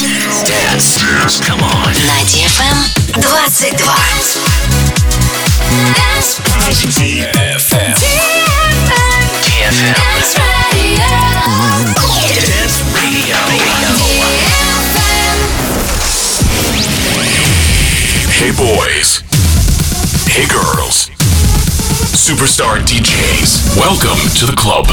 Dance. Dance. Come on. На DFM 22. Dance. DFM. DFM. Dance Radio. Dance Radio. Hey boys. Hey girls. Superstar DJs. Welcome to the club.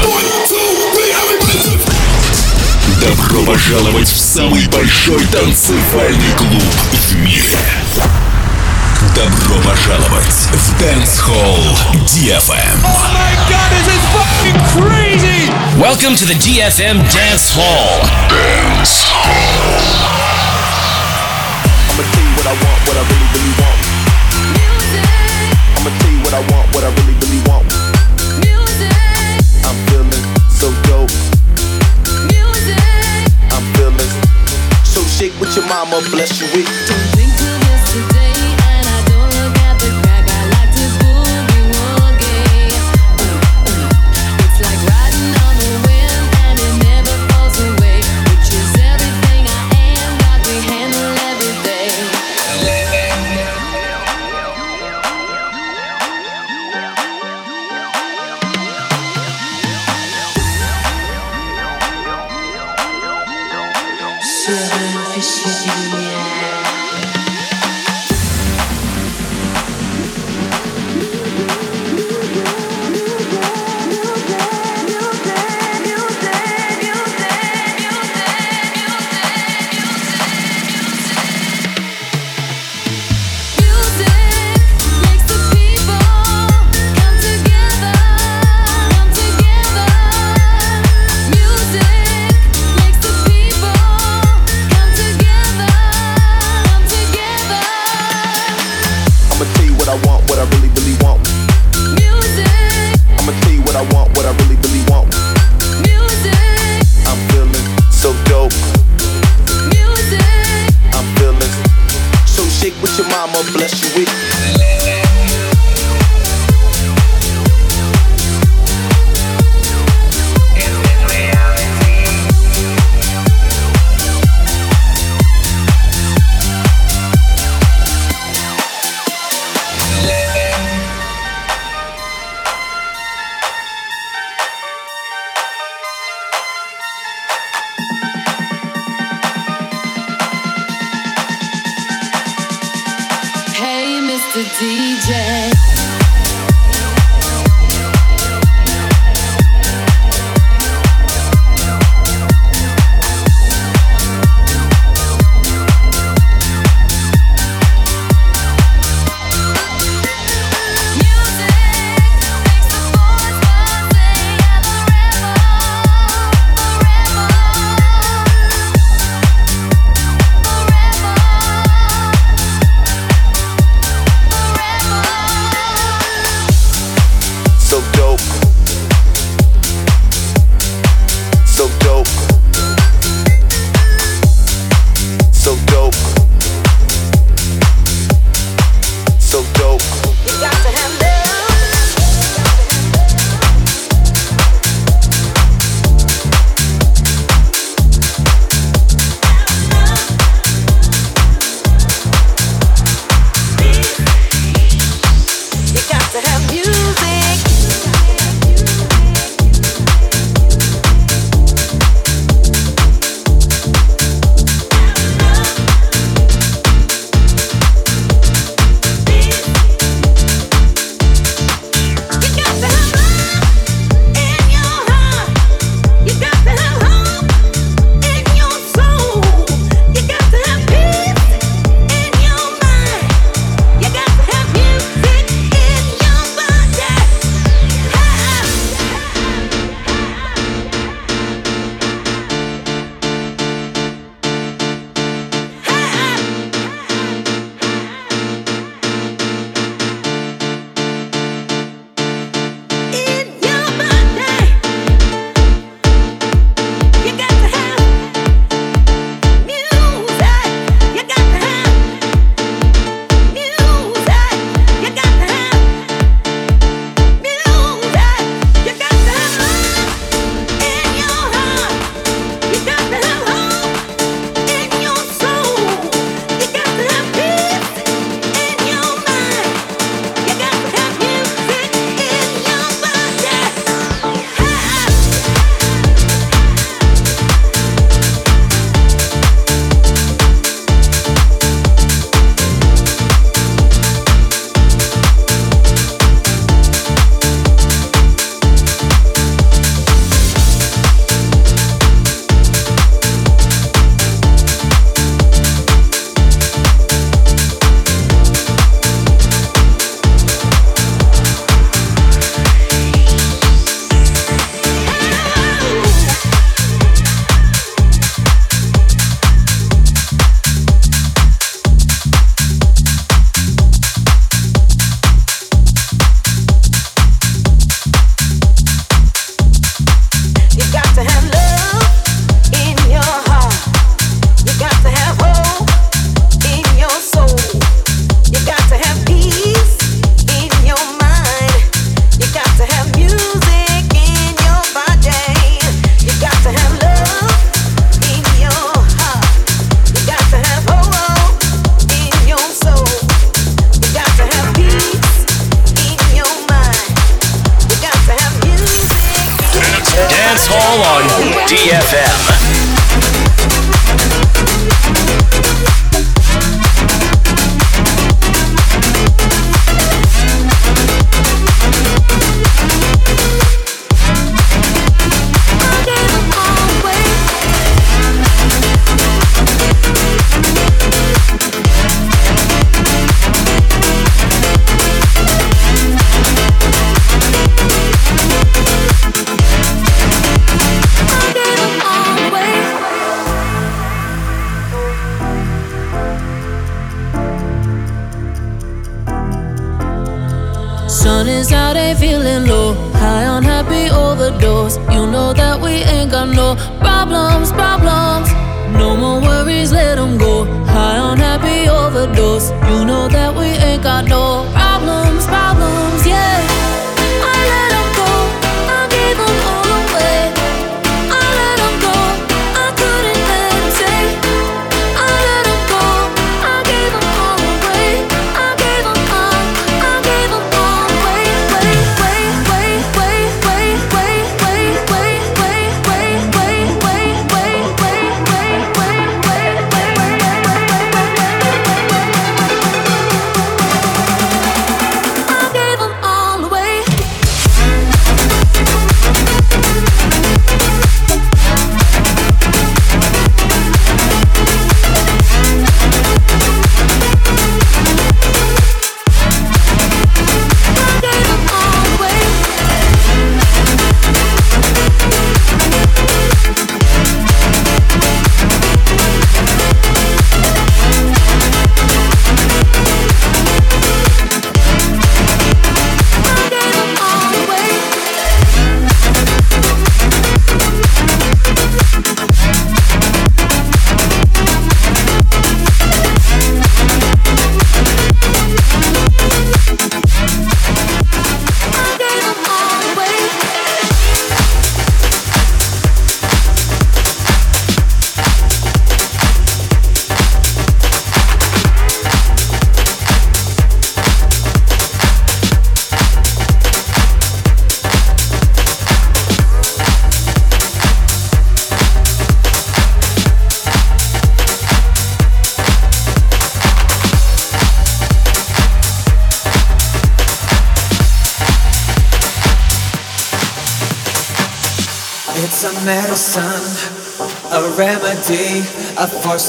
Добро пожаловать в самый большой танцевальный клуб в мире. Добро пожаловать в Dance Hall DFM. Welcome to the DFM Dance Hall. I'ma tell you what I want, what I really, really want. I'ma tell you what I want, what I really, really want. With your mama, bless you with.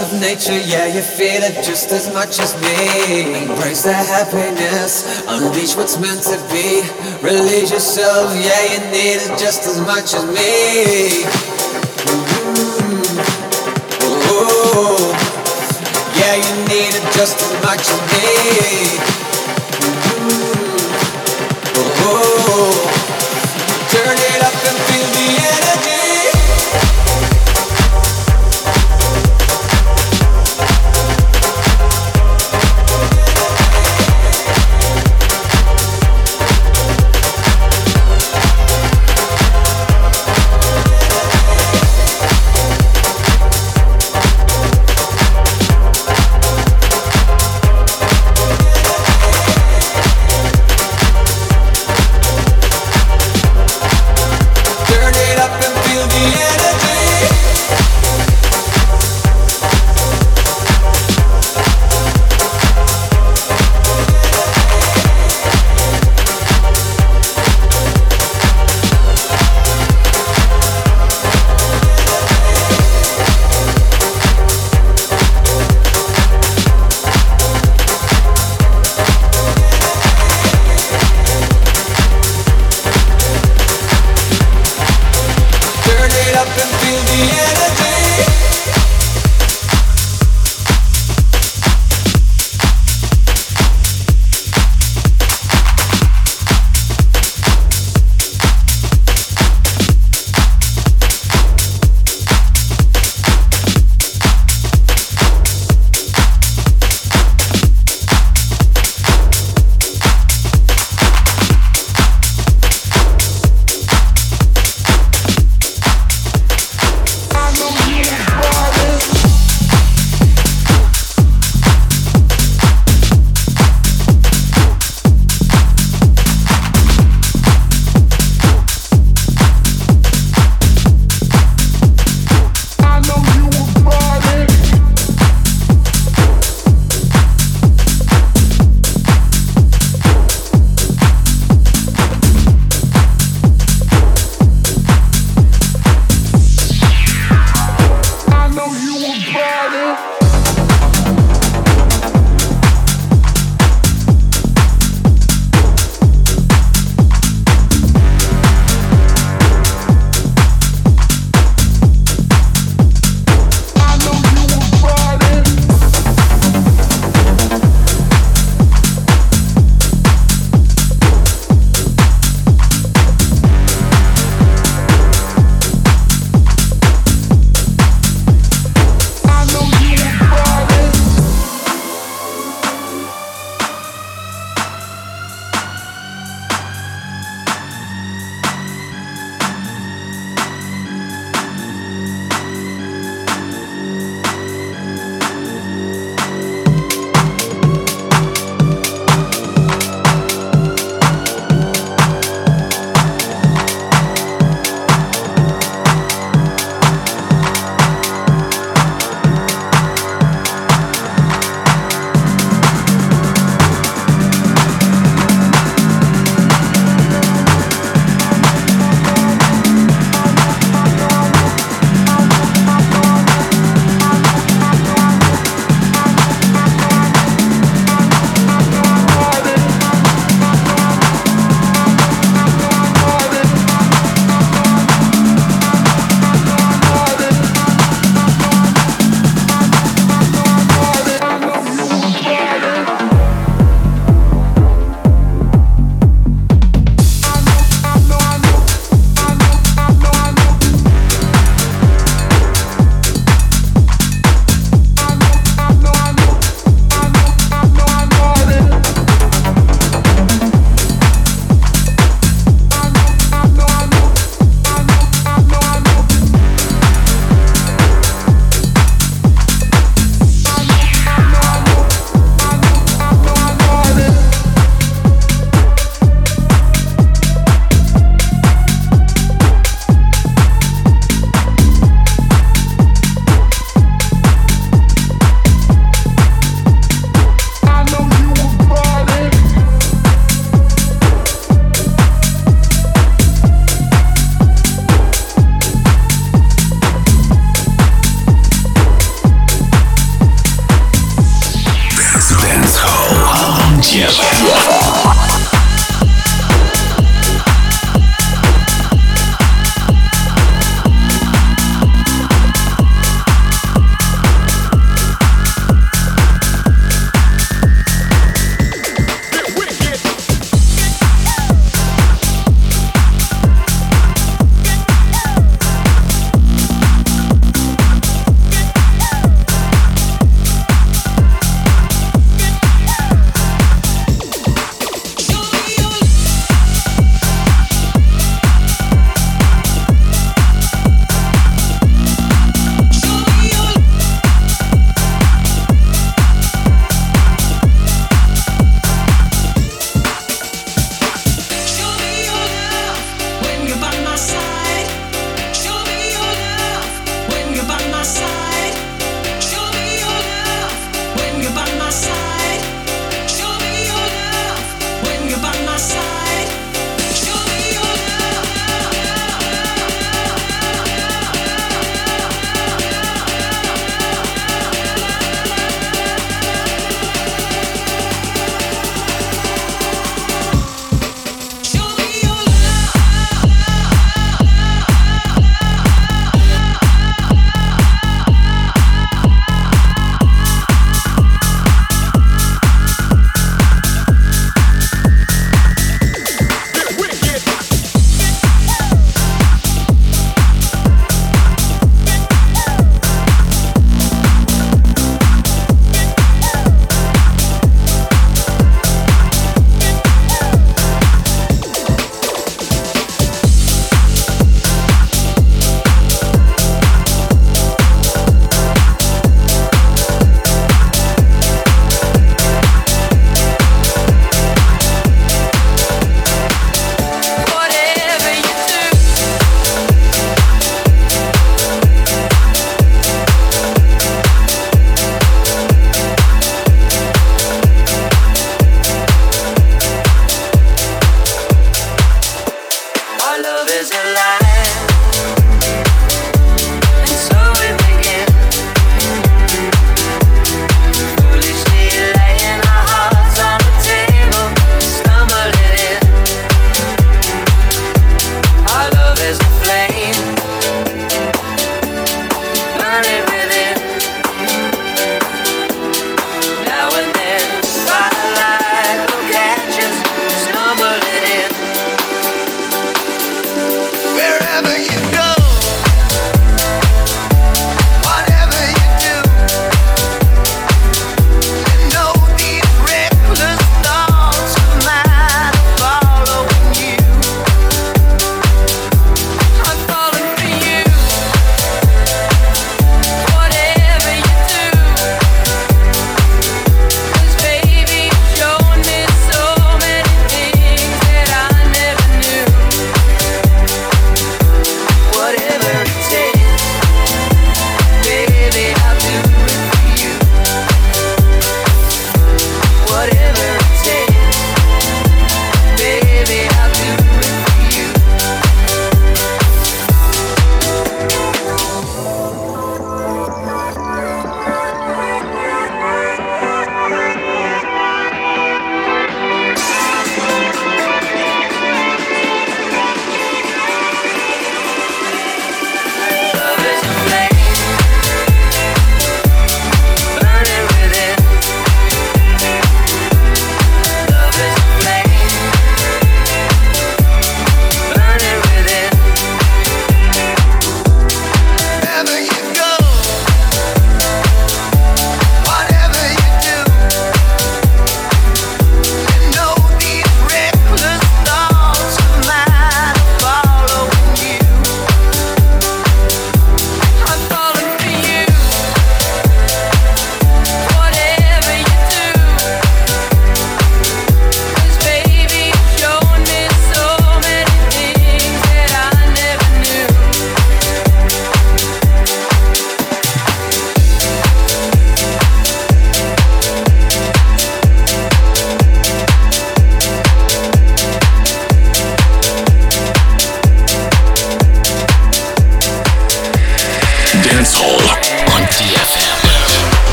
Of nature. Yeah, you feel it just as much as me. Embrace the happiness, unleash what's meant to be. Release yourself, yeah, you need it just as much as me. Mm-hmm. Yeah, you need it just as much as me.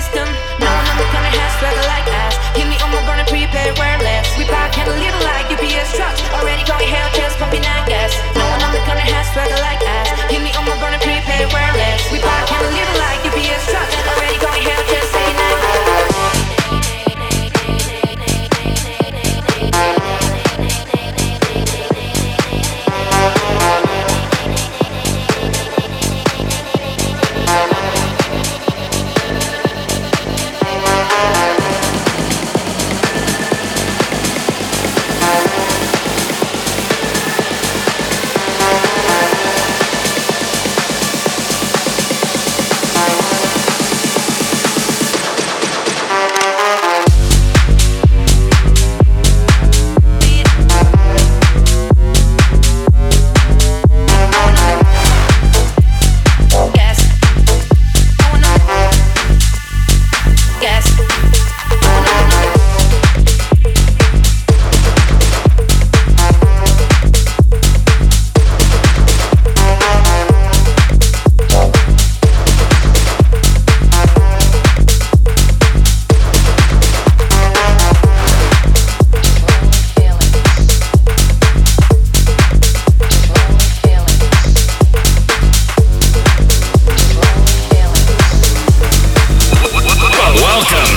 system.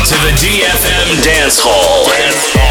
to the DFM Dance Hall. Dance Hall.